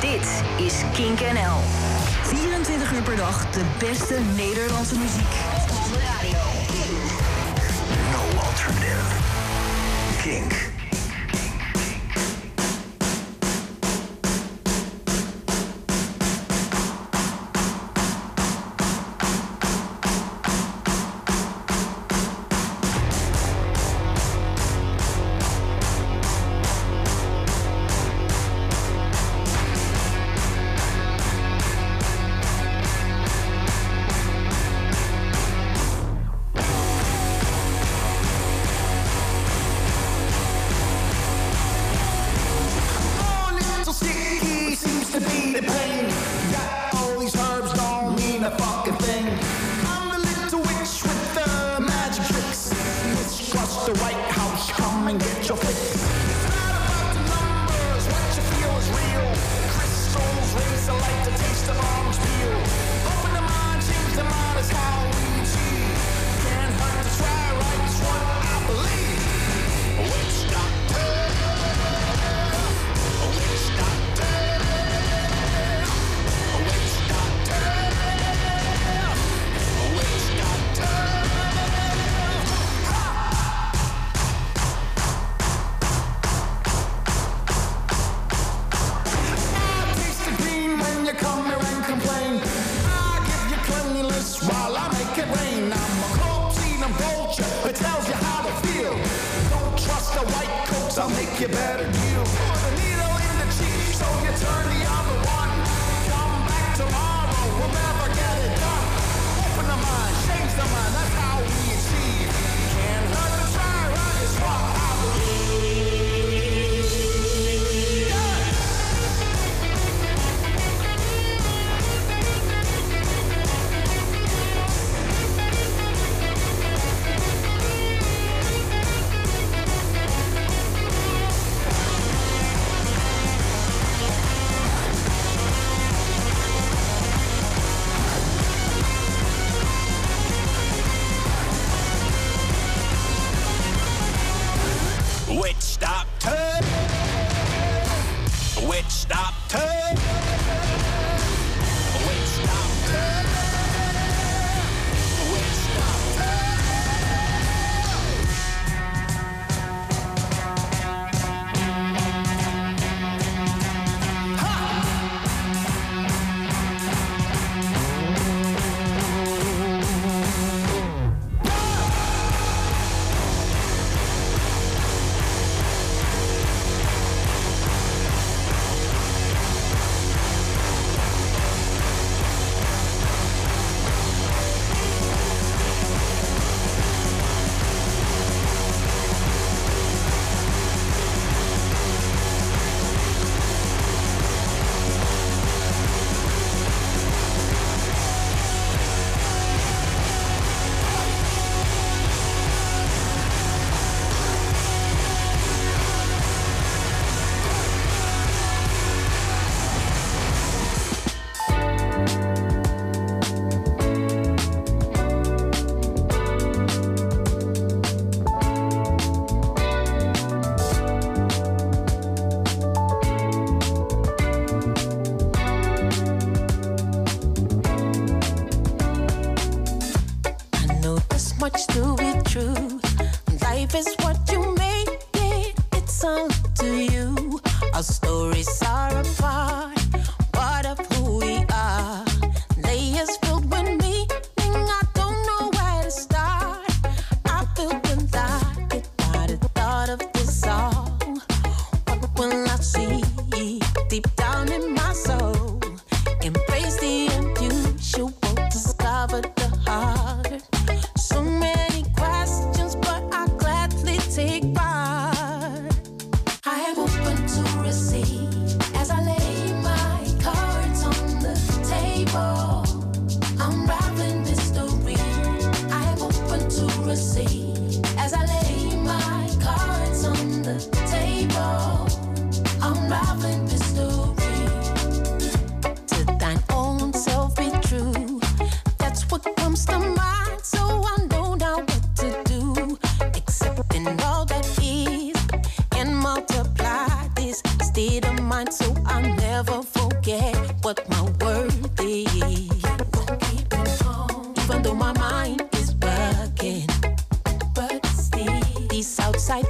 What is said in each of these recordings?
Dit is Kink NL. 24 uur per dag de beste Nederlandse muziek. Op radio. No alternative. Kink. needle in the cheek so you turn the other one. Come back tomorrow, we'll never get it done. Open the mind, change the mind, that's how we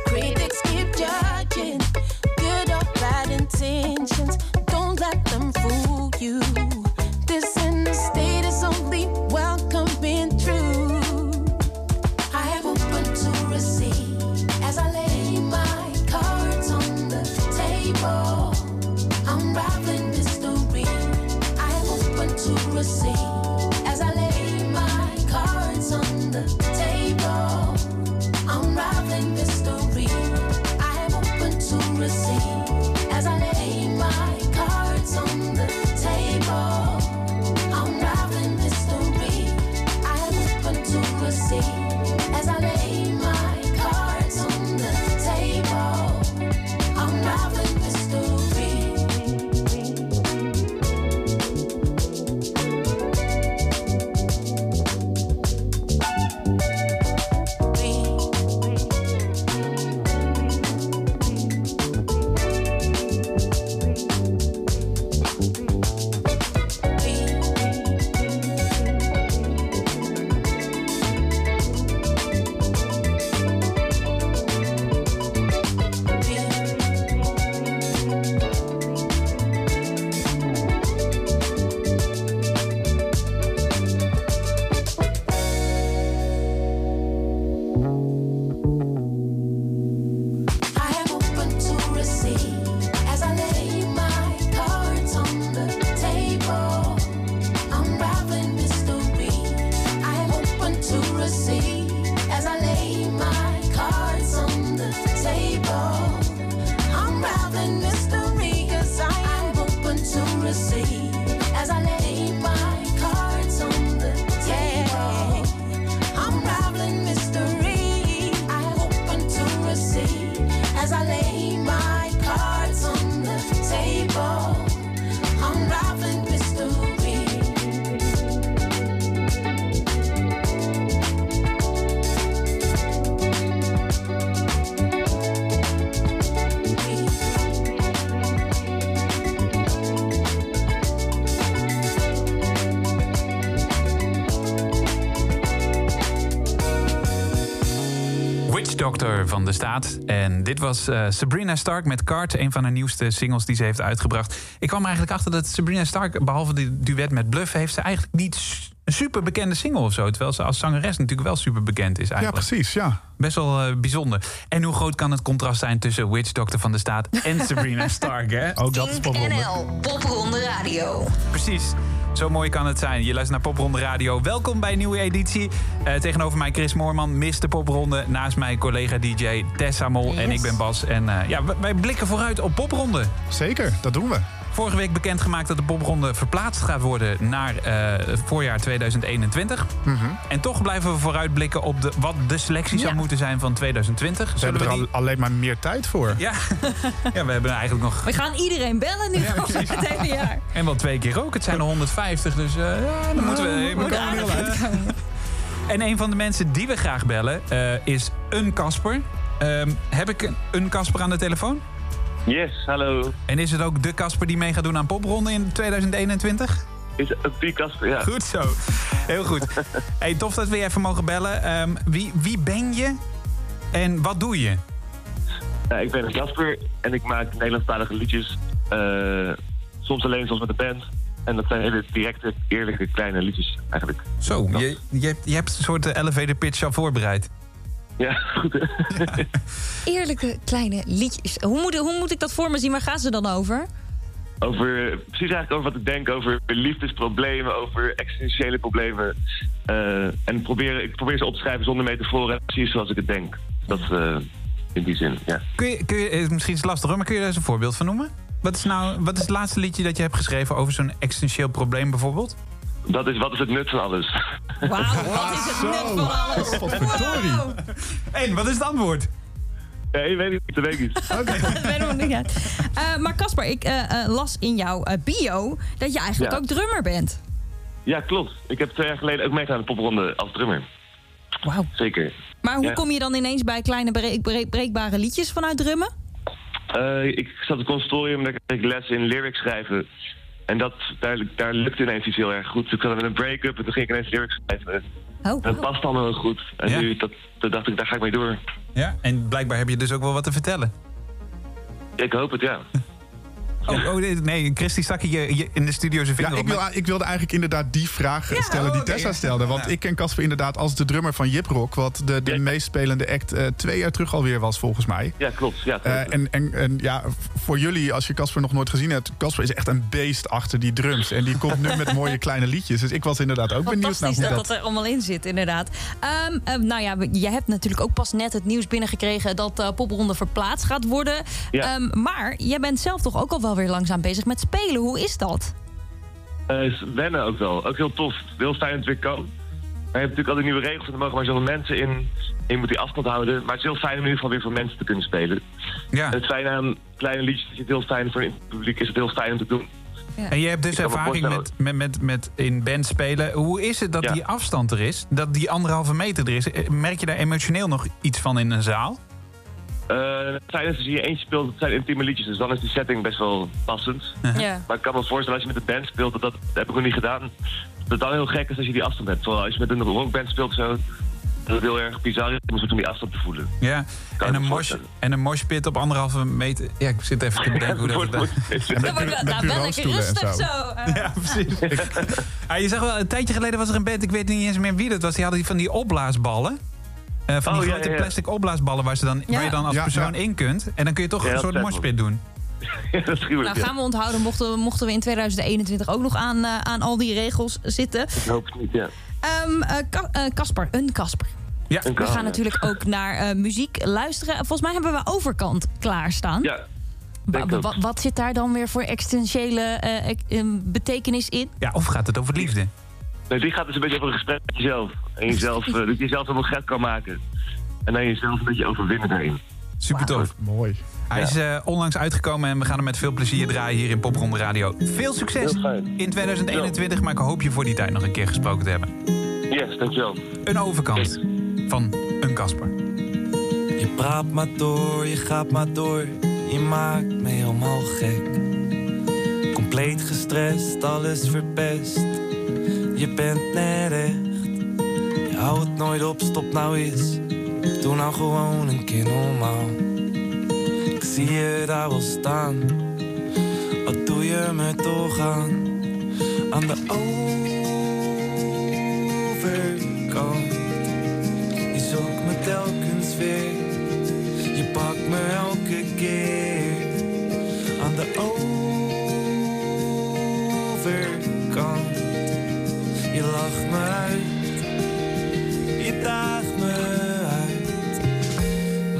critics keep judging. Good or bad intentions, don't let them fool you. En dit was eh, Sabrina Stark met Card, een van de nieuwste singles die ze heeft uitgebracht. Ik kwam er eigenlijk achter dat Sabrina Stark, behalve die duet met Bluff, heeft ze eigenlijk niet een super bekende single of zo. Terwijl ze als zangeres natuurlijk wel super bekend is Ja, eigenlijk. precies, ja. Best wel eh, bijzonder. En hoe groot kan het contrast zijn tussen Witch Doctor van de staat en Sabrina Stark, hè? Ook dat is popronde. NL, Popronde Radio. Precies. Zo mooi kan het zijn. Je luistert naar Popronde Radio. Welkom bij een nieuwe editie. Eh, tegenover mij Chris Moorman, Mr. Popronde. Naast mij collega DJ Tessa Mol en ik ben Bas. En eh, ja, wij blikken vooruit op Popronde. Zeker, dat doen we. Vorige week bekendgemaakt dat de Popronde verplaatst gaat worden naar eh, het voorjaar 2021. En toch blijven we vooruitblikken op de, wat de selectie zou moeten zijn van 2020. Ze Zullen hebben er we die- al, alleen maar meer tijd voor. Ja. ja, we hebben eigenlijk nog... We gaan iedereen bellen nu Ja, het hele jaar. En wel twee keer ook. Het zijn er 150, dus eh, ja, dan moeten we... we uit. uitkomen. En een van de mensen die we graag bellen eh, is een Casper. Ehm, heb ik een- een Casper aan de telefoon? Yes, hallo. En is het ook de Casper die mee gaat doen aan Popronde in 2021? Is het die Casper? Ja. Goed zo. Heel goed. Hey, tof dat we je even mogen bellen. Ehm, wie, wie ben je en wat doe je? Ja, ik ben Casper en ik maak Nederlandstalige liedjes. eh, soms alleen, soms met een band. En dat zijn hele directe, eerlijke, kleine liedjes eigenlijk. Zo, je, je, hebt, je hebt een soort eh, elevator pitch al voorbereid. Ja, goed. hè? Eerlijke kleine liedjes. Hoe moet, hoe moet ik dat voor me zien? Waar gaan ze dan over? over, precies eigenlijk over wat ik denk over liefdesproblemen, over existentiële problemen. Eh, en probeer, ik probeer ze op te schrijven zonder metaforen en precies zoals ik het denk. Dat eh, in die zin, ja. Kun je, kun je, eh, misschien is het lastig hoor, maar kun je daar eens een voorbeeld van noemen? Wat is nou wat is het laatste liedje dat je hebt geschreven over zo'n existentieel probleem bijvoorbeeld? Dat is wat is het nut van alles. Wauw, wat is het nut van alles? Wow. En wat is het antwoord? Nee, weet ik niet, dat weet ik niet. Dat weet ik nog niet uit. Eh, maar Casper, ik eh, eh, las in jouw bio dat je eigenlijk Ja. ook drummer bent. Ja, klopt. Ik heb twee jaar geleden ook meegedaan aan de popronde als drummer. Wauw. Zeker. Maar hoe Ja. kom je dan ineens bij kleine breek- breek- breekbare liedjes vanuit drummen? Eh, ik zat op het conservatorium, daar kreeg ik les in lyrics schrijven. En dat, daar, daar lukte ineens iets heel erg goed. Ik zat met een break-up en toen ging ik ineens lyrics schrijven. Oh, dat past allemaal heel goed. En Ja. nu, dat, dat dacht ik, daar ga ik mee door. Ja, en blijkbaar heb je dus ook wel wat te vertellen. Ik hoop het, ja. Oh, oh, nee, nee, Christy stak je, je in de studio zijn Ja, vinger ik, op. wil, maar- ik wilde eigenlijk inderdaad die vraag Ja, stellen oh, die oké, Tessa ja. stelde. Want Ja. ik ken Casper inderdaad als de drummer van Jip Rock. Wat de, de Ja. meest spelende act eh, twee jaar terug alweer was, volgens mij. Ja, klopt. Ja, Eh, en, en, en ja, voor jullie, als je Casper nog nooit gezien hebt... Casper is echt een beest achter die drums. En die komt nu met mooie kleine liedjes. Dus ik was inderdaad ook benieuwd naar hoe dat dat... dat er allemaal in zit, inderdaad. Ehm, ehm, nou ja, jij hebt natuurlijk ook pas net het nieuws binnengekregen... dat de popronde verplaatst gaat worden. Ja. Ehm, maar jij bent zelf toch ook al wel weer langzaam bezig met spelen. Hoe is dat? Eh, is wennen ook wel. Ook heel tof. Heel fijn dat het weer kan. Maar je hebt natuurlijk al die nieuwe regels en er mogen maar zoveel mensen in. En je moet die afstand houden. Maar het is heel fijn om in ieder geval weer voor mensen te kunnen spelen. Ja. En het fijne aan kleine liedjes is het heel fijn voor een publiek. Is het heel fijn om te doen. En je hebt dus ervaring met, met, met, met in band spelen. Hoe is het dat Ja. die afstand er is? Dat die anderhalve meter er is? Eh, Merk je daar emotioneel nog iets van in een zaal? Eh, het fijne is als je eentje speelt, het zijn intieme liedjes. Dus dan is die setting best wel passend. Ja. Maar ik kan me voorstellen als je met een band speelt, dat, heb ik nog niet gedaan. Dat het dan heel gek is als je die afstand hebt. Vooral als je met een rockband speelt zo. Dat het heel erg bizar is om van die afstand te voelen. Ja. En een, mosh, en een moshpit op anderhalve meter. Ja, ik zit even te bedenken hoe dat... Wordt- dat- wordt- met nou, wel lekker rustig zo. Eh, Ja, precies. Ah, je zag wel, een tijdje geleden was er een band, ik weet niet eens meer wie dat was. Die hadden die van die opblaasballen. Eh, van die Oh, ja, grote ja, ja. plastic opblaasballen waar, ze dan, Ja. waar je dan als Ja, persoon ja. in kunt. En dan kun je toch Ja, een soort moshpit doen. Ja, dat is. Nou, gaan we onthouden, mochten, we- mochten we in 2021 ook nog aan, eh, aan al die regels zitten. Ik hoop het niet, ja. Ehm, eh, Ka- eh, Casper, een Casper. Ja. Een We gaan ja. natuurlijk ook naar eh, muziek luisteren. Volgens mij hebben we overkant klaarstaan. Ja, wat zit daar dan weer voor existentiële ek- betekenis in? ja, of gaat het over liefde? Nee, die gaat dus een beetje over een gesprek met jezelf. En jezelf, eh, dat je jezelf helemaal gek kan maken. En dan jezelf een beetje overwinnen daarin. Super tof. Mooi. Hij is eh, onlangs uitgekomen en we gaan hem met veel plezier draaien hier in Popronde Radio. Veel succes in 2021, maar ik hoop je voor die tijd nog een keer gesproken te hebben. Yes, dankjewel. Een overkant van een Casper. Je praat maar door, je gaat maar door. Je maakt me helemaal gek. Compleet gestrest, alles verpest. Je bent net echt. Je houdt nooit op, stop nou eens. Doe nou gewoon een keer normaal. Ik zie je daar wel staan. Wat doe je me toch aan? Aan de overkant. Je zoekt me telkens weer. Je pakt me elke keer aan de overkant. Je lacht me uit, je daagt me uit.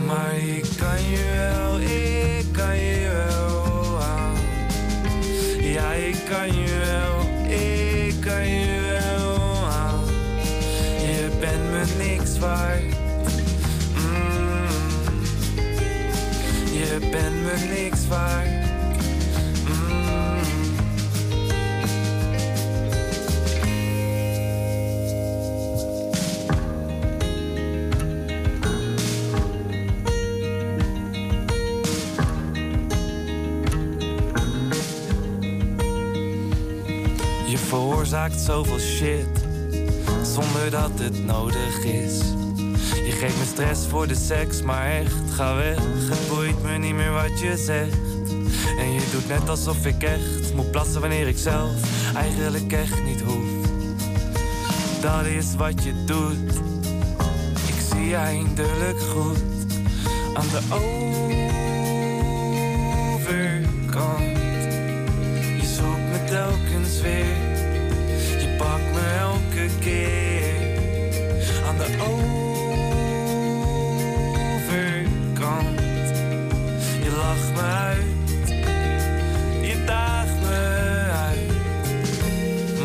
Maar ik kan je wel, ik kan je wel aan. Ja, ik kan je wel, ik kan je wel aan. Je bent me niks waard. Mm. Je bent me niks waard. Veroorzaakt zoveel shit zonder dat het nodig is. Je geeft me stress voor de seks, maar echt, ga weg. Het boeit me niet meer wat je zegt. En je doet net alsof ik echt moet plassen wanneer ik zelf eigenlijk echt niet hoef. Dat is wat je doet. Ik zie je eindelijk goed aan de overkant. Je zoekt me telkens weer. Je pakt me elke keer aan de overkant. Je lacht me uit, je daagt me uit.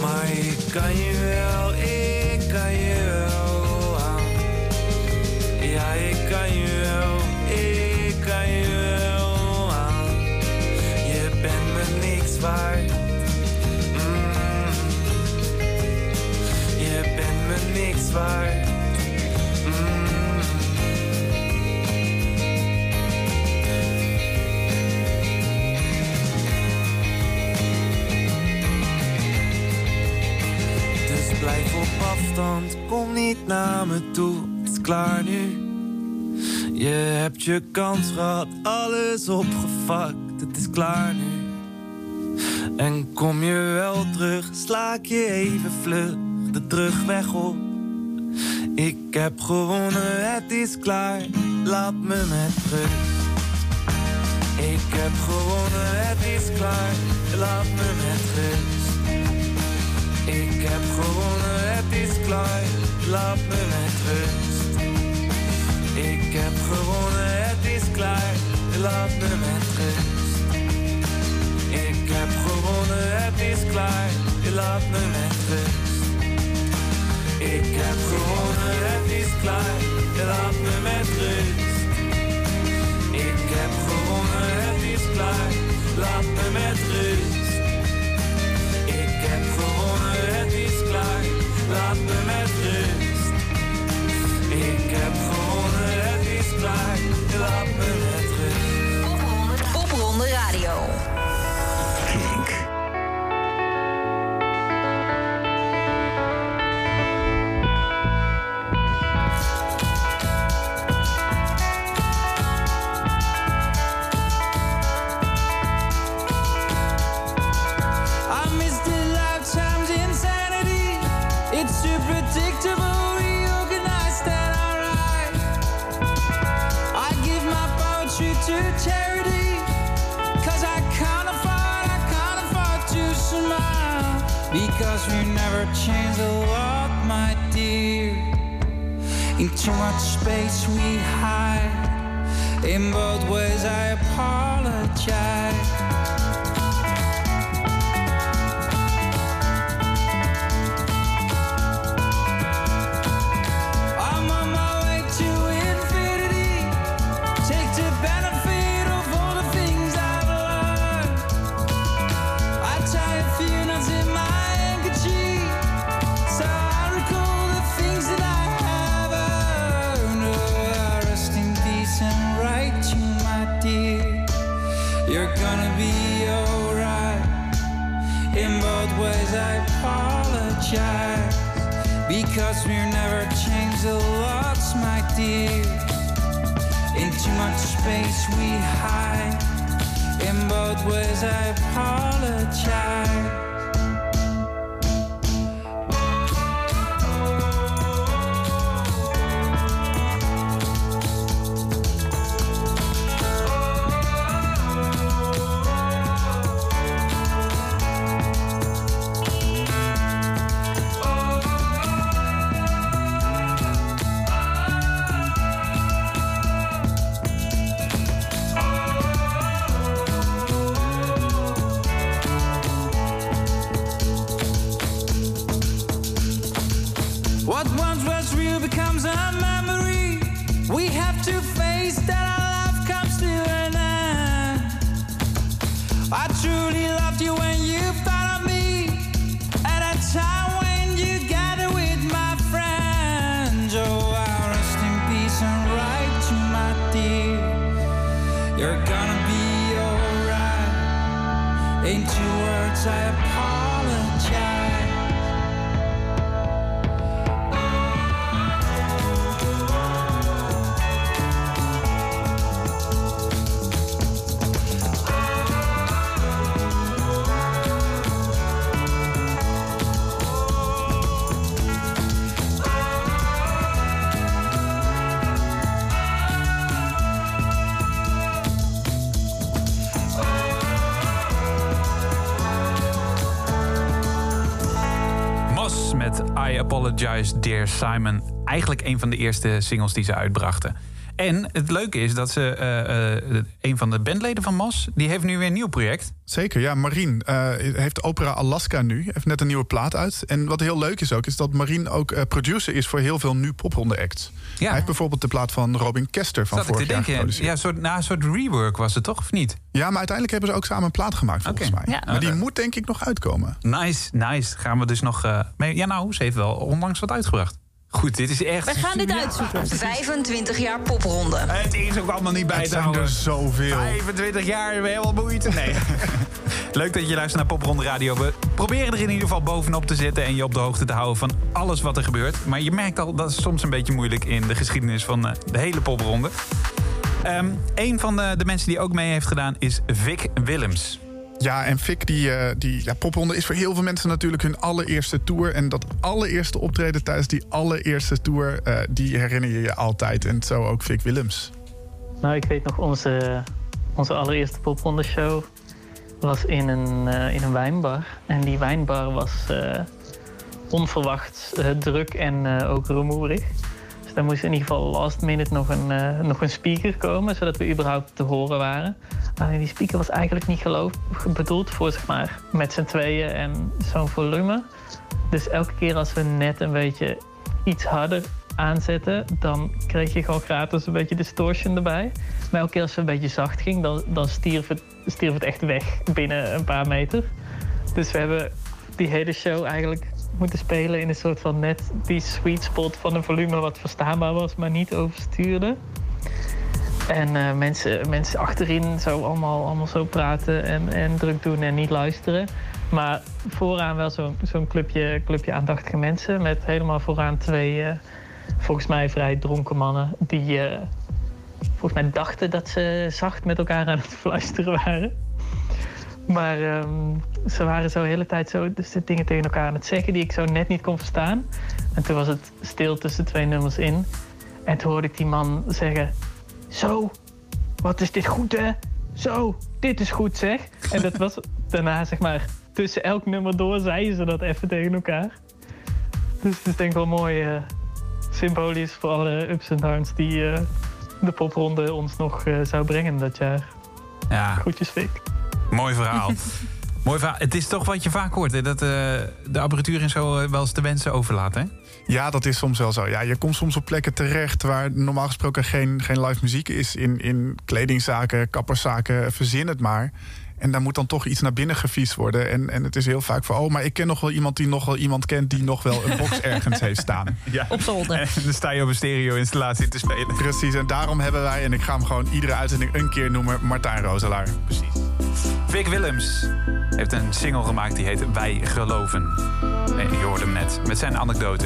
Maar ik kan je wel, Mm. Dus blijf op afstand, kom niet naar me toe, het is klaar nu. Je hebt je kans gehad, alles opgevakt, het is klaar nu. En kom je wel terug, slaak je even vlug de terugweg op. Ik heb gewonnen, het is klaar, laat me met rust. Ik heb gewonnen, het is klaar, laat me met rust. Ik heb gewonnen, het is klaar, laat me met rust. Ik heb gewonnen, het is klaar, laat me met rust. Ik heb gewonnen, het is klaar, laat me met rust. Ik heb gewonnen, het is klaar, laat me met rust. Ik heb gewonnen, het is klaar, laat me met rust. Ik heb gewonnen, het is klaar, laat me met rust. Ik heb gewonnen, het is klaar, laat me met rust. Popronde Radio. Because we never change a lot, my dear. In too much space we hide. In both ways I apologize. We've never changed the lot, my dear. In too much space we hide. In both ways, I apologize. Apologize, Dear Simon. Eigenlijk een van de eerste singles die ze uitbrachten. En het leuke is dat ze, eh, eh, een van de bandleden van Moss... die heeft nu weer een nieuw project. Zeker, ja. Marien eh, heeft Opera Alaska nu. Heeft net een nieuwe plaat uit. En wat heel leuk is ook, is dat Marien ook eh, producer is voor heel veel nu popronde acts. Hij heeft bijvoorbeeld de plaat van Robin Kester van Zat ik te vorig jaar denken, geproduceerd. ja, een soort, nou, een soort rework was het toch, of niet? Ja, maar uiteindelijk hebben ze ook samen een plaat gemaakt volgens mij. Ja. Maar die moet denk ik nog uitkomen. Nice, nice. Gaan we dus nog eh, mee. Ja, nou, ze heeft wel onlangs wat uitgebracht. Goed, dit is echt... We gaan dit uitzoeken. 25 jaar popronde. Het is ook allemaal niet bij Het te zijn houden. er zoveel. 25 jaar, we hebben wel moeite. Nee. Leuk dat je luistert naar Popronde Radio. We proberen er in ieder geval bovenop te zitten... en je op de hoogte te houden van alles wat er gebeurt. Maar je merkt al, dat is soms een beetje moeilijk... in de geschiedenis van eh, de hele Popronde. Um, een van de, de mensen die ook mee heeft gedaan is Vic Willems. Ja, en Fik, die, uh, die ja, is voor heel veel mensen natuurlijk hun allereerste tour. En dat allereerste optreden tijdens die allereerste tour, uh, die herinner je je altijd. En zo ook Fik Willems. Nou, ik weet nog, onze, onze allereerste popronde show was in een, uh, in een wijnbar. En die wijnbar was onverwacht druk en ook rumoerig. Dus daar moest in ieder geval last minute nog een, uh, nog een speaker komen, zodat we überhaupt te horen waren. Alleen die speaker was eigenlijk niet geloof, bedoeld voor zeg maar met z'n tweeën en zo'n volume. Dus elke keer als we net een beetje iets harder aanzetten, dan kreeg je gewoon gratis een beetje distortion erbij. Maar elke keer als het een beetje zacht ging, dan, dan stierf het echt weg binnen een paar meter. Dus we hebben die hele show eigenlijk moeten spelen in een soort van net die sweet spot van een volume wat verstaanbaar was, maar niet overstuurde. En uh, mensen, mensen achterin zo allemaal, allemaal zo praten en, en druk doen en niet luisteren. Maar vooraan wel zo'n zo'n clubje, clubje aandachtige mensen. Met helemaal vooraan twee, uh, volgens mij vrij dronken mannen. Die uh, volgens mij dachten dat ze zacht met elkaar aan het fluisteren waren. Maar um, ze waren zo de hele tijd zo dus dingen tegen elkaar aan het zeggen die ik zo net niet kon verstaan. En toen was het stil tussen twee nummers in. En toen hoorde ik die man zeggen: Zo, wat is dit goed hè? Zo, dit is goed zeg. En dat was daarna zeg maar tussen elk nummer door zeiden ze dat even tegen elkaar. Dus het is denk ik wel mooi uh, symbolisch voor alle ups en downs die uh, de popronde ons nog uh, zou brengen dat jaar. Ja. Groetjes Fik. Mooi verhaal. Mooi verhaal. Het is toch wat je vaak hoort, hè? dat uh, de apparatuur en zo wel eens de wensen overlaat, hè? Ja, dat is soms wel zo. Ja, je komt soms op plekken terecht waar normaal gesproken geen, geen live muziek is. In, in kledingzaken, kapperszaken, verzin het maar. En daar moet dan toch iets naar binnen geviest worden. En, en het is heel vaak van, oh, maar ik ken nog wel iemand die nog wel iemand kent... die nog wel een box ergens heeft staan. Ja. Op zolder. En dan sta je op een stereo-installatie te spelen. Precies, en daarom hebben wij, en ik ga hem gewoon iedere uitzending een keer noemen... Martijn Roselaar. Precies. Vic Willems heeft een single gemaakt die heet Wij Geloven. En je hoorde hem net, met zijn anekdote.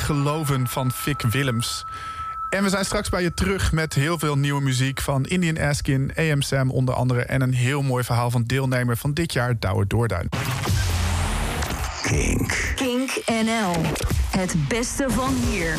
Geloven van Vic Willems. En we zijn straks bij je terug met heel veel nieuwe muziek van Indian Askin, AM Sam onder andere. En een heel mooi verhaal van deelnemer van dit jaar, Douwe Doorduin. Kink. Kink NL. Het beste van hier.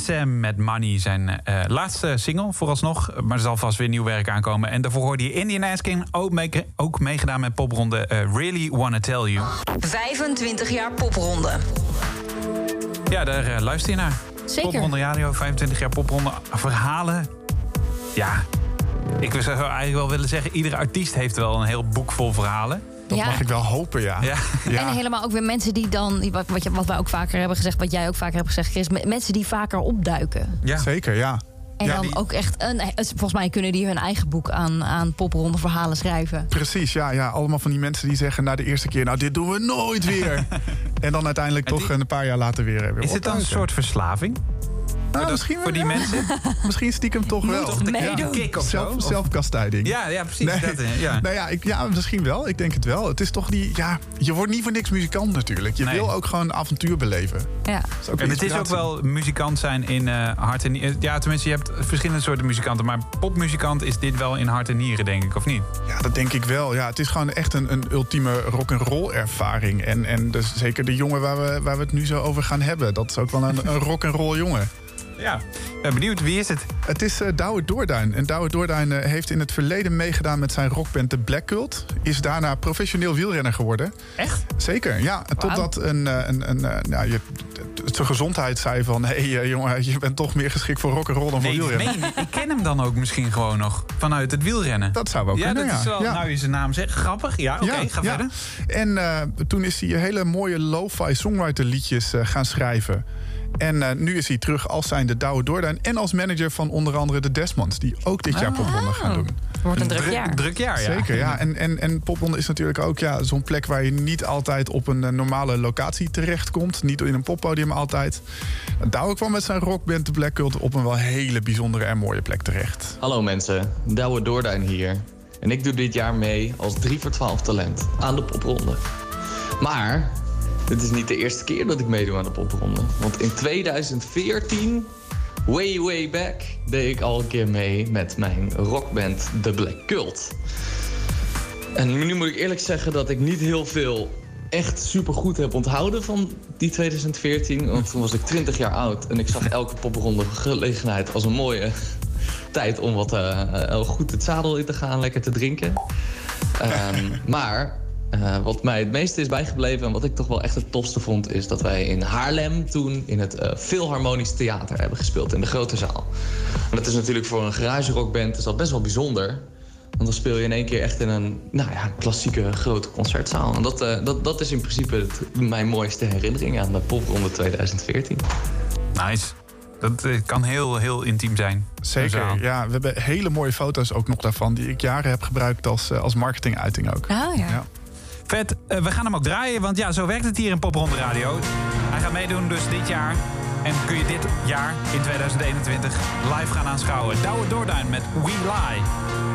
Sam met Money, zijn eh, laatste single vooralsnog. Maar er zal vast weer nieuw werk aankomen. En daarvoor hoorde je Indian Ass King ook, mee, ook meegedaan met popronde eh, Really Wanna Tell You. 25 jaar popronde. Ja, daar eh, luister je naar. Zeker. Popronde Radio, 25 jaar popronde. Verhalen. Ja, ik zou eigenlijk wel willen zeggen... iedere artiest heeft wel een heel boek vol verhalen. Dat Ja. mag ik wel hopen, ja. Ja. Ja. En helemaal ook weer mensen die dan, wat, wat, wij ook vaker hebben gezegd, wat jij ook vaker hebt gezegd, Chris, me- mensen die vaker opduiken. Ja. Zeker, ja. En Ja, dan die- ook echt, een, volgens mij kunnen die hun eigen boek aan, aan popronde verhalen schrijven. Precies, ja, ja. Allemaal van die mensen die zeggen na de eerste keer... nou, dit doen we nooit weer. en dan uiteindelijk toch een paar jaar later weer, weer Is het dan een soort verslaving? Nou, dat- misschien wel, voor die ja. mensen? Misschien stiekem toch wel. toch de Meedoen. kick of? Zelf, zelfkastijding. Ja, ja precies. Nee. Dat, eh, ja. Nou ja, ik, ja, misschien wel. Ik denk het wel. Het is toch die... Ja, je wordt niet voor niks muzikant natuurlijk. Je Nee. wil ook gewoon avontuur beleven. Ja. Dat is ook En het is ook wel muzikant zijn in eh, hart en nieren. Ja, tenminste, je hebt verschillende soorten muzikanten. Maar popmuzikant is dit wel in hart en nieren, denk ik, of niet? Ja, dat denk ik wel. Ja, het is gewoon echt een, een ultieme rock'n'roll ervaring. En, en dus zeker de jongen waar we, waar we het nu zo over gaan hebben. Dat is ook wel een, een rock'n'roll jongen. Ja, ben benieuwd. Wie is het? Het is eh Douwe Doorduin. En Douwe Doorduin eh, heeft in het verleden meegedaan met zijn rockband de Black Cult. Is daarna professioneel wielrenner geworden. Echt? Zeker, ja. En Totdat een, eh, een, een, eh, nou, je, zijn gezondheid zei van... hé hey, jongen, je bent toch meer geschikt voor rock'n'roll dan voor Nee, dat wielrennen. je. ik ken hem dan ook misschien gewoon nog vanuit het wielrennen. Dat zou wel ja, kunnen, dat is wel, Ja. nou je zijn naam zegt. Grappig, ja, oké, ga verder. En toen is hij hele mooie lo-fi songwriter liedjes gaan schrijven. En eh, nu is hij terug als zijnde Douwe Doorduin... en als manager van onder andere de Desmonds... die ook dit jaar popronde gaan doen. Wordt een druk jaar. Druk jaar, ja. Zeker, ja. En, en, en popronde is natuurlijk ook ja, zo'n plek... waar je niet altijd op een eh, normale locatie terechtkomt. Niet in een poppodium altijd. Douwe kwam met zijn rockband de Black Cult... op een wel hele bijzondere en mooie plek terecht. Hallo mensen, Douwe Doorduin hier. En ik doe dit jaar mee als 3 voor 12 talent aan de popronde. Maar dit is niet de eerste keer dat ik meedoe aan de popronde. Want in 2014, way way back, deed ik al een keer mee met mijn rockband The Black Cult. En nu moet ik eerlijk zeggen dat ik niet heel veel echt supergoed heb onthouden van die 2014. Want toen was ik 20 jaar oud en ik zag elke popronde gelegenheid als een mooie tijd om wat eh, eh, goed het zadel in te gaan, lekker te drinken. Ehm, maar eh, wat mij het meeste is bijgebleven en wat ik toch wel echt het tofste vond, is dat wij in Haarlem toen in het eh Philharmonisch Theater hebben gespeeld in de grote zaal. En dat is natuurlijk voor een garage rockband is dat best wel bijzonder. Want dan speel je in één keer echt in een nou ja, klassieke grote concertzaal. En dat, eh, dat, dat is in principe het, mijn mooiste herinnering aan de popronde 2014. Nice. Dat kan heel, heel intiem zijn. Zeker, ja. We hebben hele mooie foto's ook nog daarvan... die ik jaren heb gebruikt als, als marketinguiting ook. Ah ja. Ja. Vet, eh, we gaan hem ook draaien, want ja, zo werkt het hier in Popronde Radio. Hij gaat meedoen dus dit jaar. En kun je dit jaar, in 2021, live gaan aanschouwen. Douwe Doorduin met We Lie.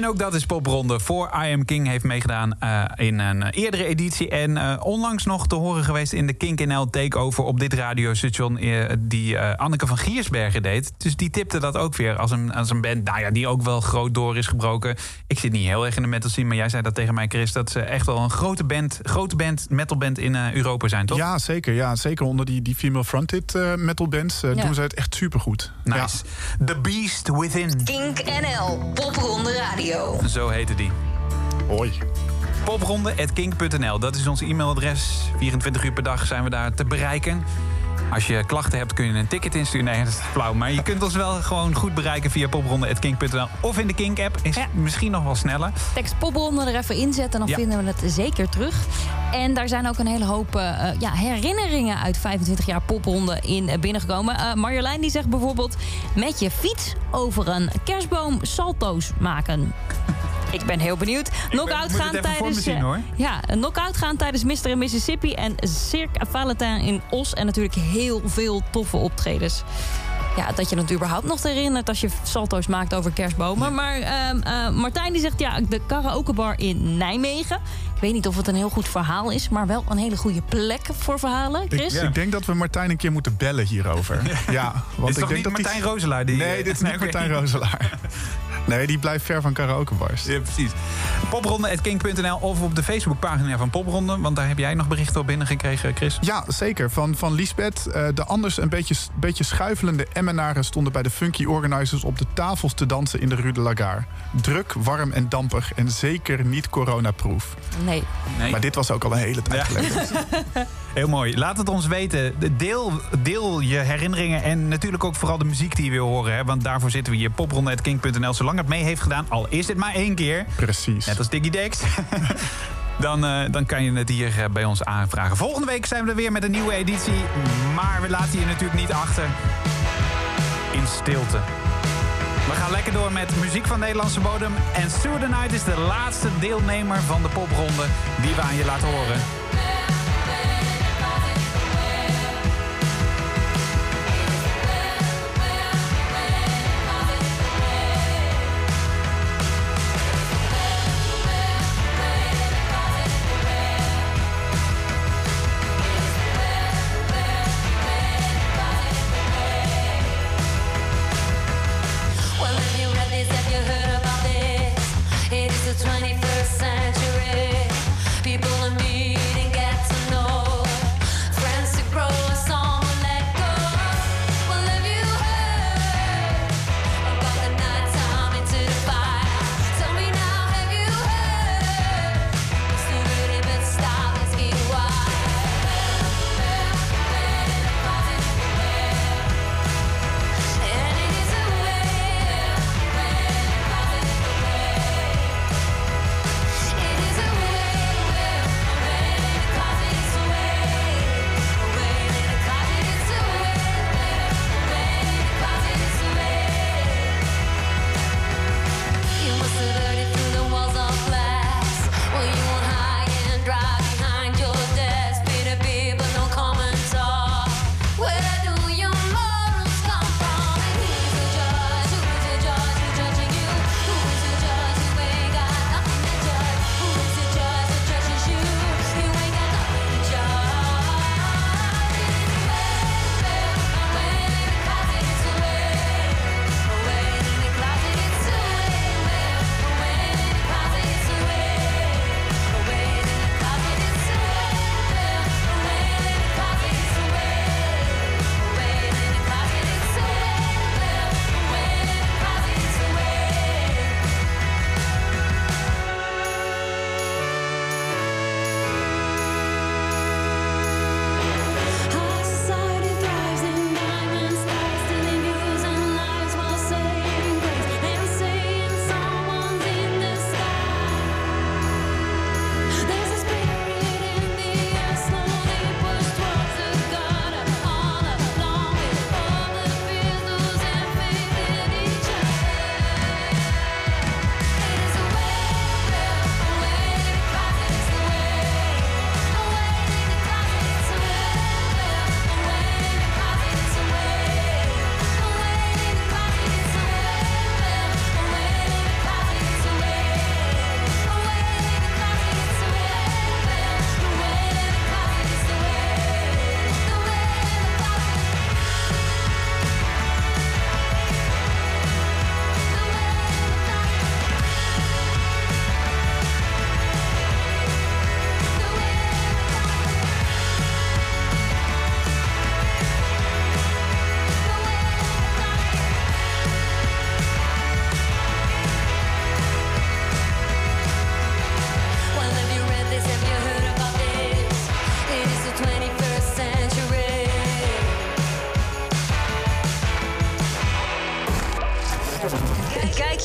En ook dat is popronde voor I Am King heeft meegedaan eh, in een eerdere editie. En eh, onlangs nog te horen geweest in de Kink NL Takeover op dit radiostation... eh, die eh, Anneke van Giersbergen deed. Dus die tipte dat ook weer als een, als een band nou ja, die ook wel groot door is gebroken. Ik zit niet heel erg in de metal scene, maar jij zei dat tegen mij, Chris... dat ze echt wel een grote band, grote band, metalband in eh, Europa zijn, toch? Ja, zeker. Ja, zeker onder die, die female-fronted eh, metal bands Ja. doen ze het echt supergoed. Nice. The Beast Within. Kink NL, popronde radio. Zo heette die. Hoi. Popronde.kink.nl, dat is ons e-mailadres. 24 uur per dag zijn we daar te bereiken. Als je klachten hebt, kun je een ticket insturen. Nee, dat is flauw. Maar je kunt ons wel gewoon goed bereiken via popronde.kink.nl. Of in de Kink-app. Is misschien nog wel sneller. Tekst popronde er even inzetten, dan Ja. vinden we het zeker terug. En daar zijn ook een hele hoop eh, eh, ja, herinneringen uit 25 jaar popronde in eh, binnengekomen. Eh, Marjolein die zegt bijvoorbeeld... met je fiets over een kerstboom salto's maken. Ik ben heel benieuwd. Knock-out gaan even voor me tijdens... zien, eh, hoor. Ja, een knock-out gaan tijdens Mr. Mississippi en Cirque Valentijn in Os. En natuurlijk heel veel toffe optredens. Ja, dat je het überhaupt nog herinnert als je salto's maakt over kerstbomen. Maar ehm, eh, Martijn die zegt ja, de karaokebar in Nijmegen. Ik weet niet of het een heel goed verhaal is, maar wel een hele goede plek voor verhalen. Ik, Chris? ik denk dat we Martijn een keer moeten bellen hierover. Ja, want is ik toch denk niet dat Martijn Roselaar die- Nee, dit is Nee, niet. Martijn Roselaar. Nee, die blijft ver van karaokebars. Ja, precies. Popronde.kink.nl of op de Facebookpagina van Popronde. Want daar heb jij nog berichten op binnengekregen, Chris. Ja, zeker. Van, van Lisbeth. Eh, de anders een beetje, beetje schuifelende Emmenaren stonden bij de Funky Organizers op de tafels te dansen in de Rue de Lagarde. Druk, warm en dampig en zeker niet coronaproof. Nee. Nee. Maar dit was ook al een hele tijd geleden. Heel mooi. Laat het ons weten. Deel, deel je herinneringen en natuurlijk ook vooral de muziek die je wil horen. Hè? Want daarvoor zitten we hier popronde.kink.nl. Zolang het mee heeft gedaan, al is het maar één keer. Precies. Net als Diggy Dex. Dan, eh, dan kan je het hier eh, bij ons aanvragen. Volgende week zijn we er weer met een nieuwe editie. Maar we laten je natuurlijk niet achter in stilte. We gaan lekker door met muziek van Nederlandse bodem. En Sue the Night is de laatste deelnemer van de popronde die we aan je laten horen.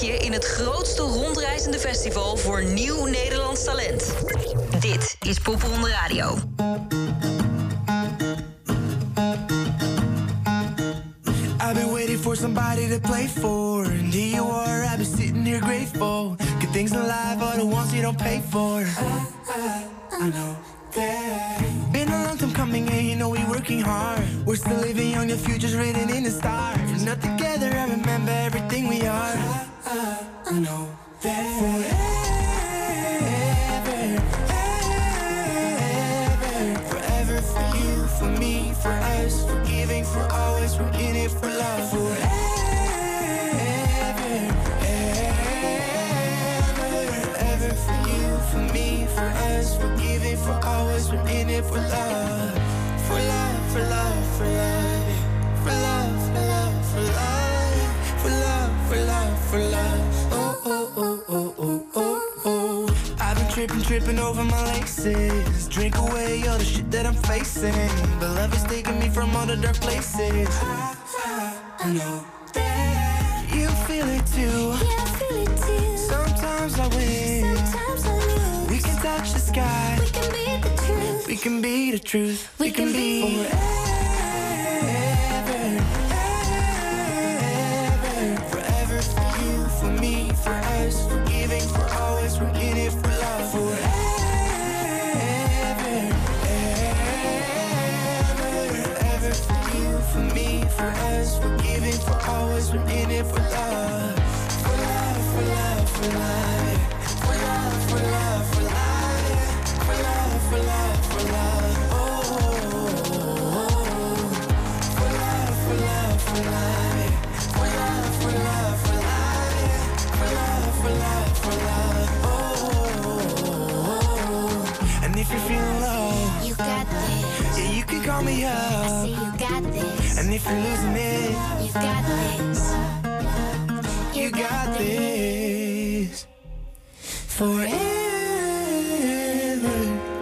Plekje in het grootste rondreizende festival voor nieuw Nederlands talent. Dit is Popronde Radio. I've been waiting for somebody to play for. And here you are, I've been sitting here grateful. Good things in life are the ones you don't pay for. I, I, I know that. Been a long time coming, and you know we working hard. We're still living young, the future's written in the stars. Not together, I remember everything we are. Know that. Forever, ever, forever for you, for me, for us, for giving, for always, we're in it for love. Forever, ever, ever for you, for me, for us, for giving, for always, we're in it for love. For love, for love, for love, tripping, tripping over my laces. Drink away all the shit that I'm facing. But love is taking me from all the dark places. I, I, I know that you feel it too. Yeah, I feel it too. Sometimes I win. Sometimes I lose. We can touch the sky. We can be the truth. We can be the truth. We, can, be forever. Us, for giving, for always, we're in it for love. For love, for love, for love, for love, for love. And if you're losing it, you got this. You got this. Forever,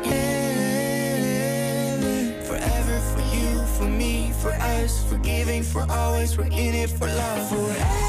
ever, forever for you, for me, for us, for giving, for always, we're in it for love. Forever,